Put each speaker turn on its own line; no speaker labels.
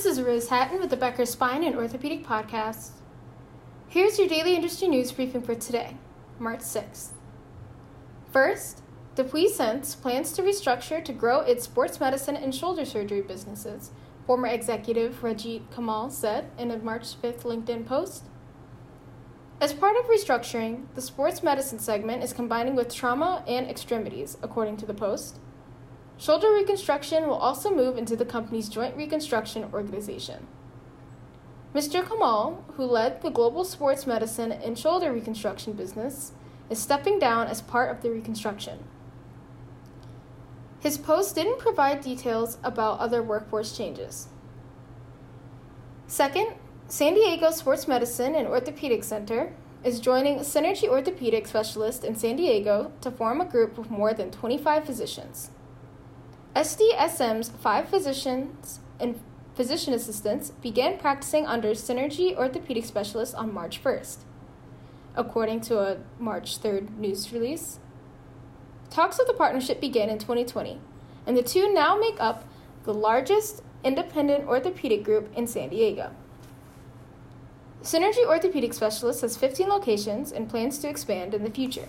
This is Rose Hatton with the Becker Spine and Orthopedic Podcast. Here's your daily industry news briefing for today, March 6th. First, DePuy Synthes plans to restructure to grow its sports medicine and shoulder surgery businesses, former executive Rajit Kamal said in a March 5th LinkedIn post. As part of restructuring, the sports medicine segment is combining with trauma and extremities, according to the Post. Shoulder reconstruction will also move into the company's joint reconstruction organization. Mr. Kamal, who led the global sports medicine and shoulder reconstruction business, is stepping down as part of the reconstruction. His post didn't provide details about other workforce changes. Second, San Diego Sports Medicine and Orthopedic Center is joining Synergy Orthopedic Specialist in San Diego to form a group of more than 25 physicians. SDSM's five physicians and physician assistants began practicing under Synergy Orthopedic Specialist on March 1st, according to a March 3rd news release. Talks of the partnership began in 2020, and the two now make up the largest independent orthopedic group in San Diego. Synergy Orthopedic Specialist has 15 locations and plans to expand in the future.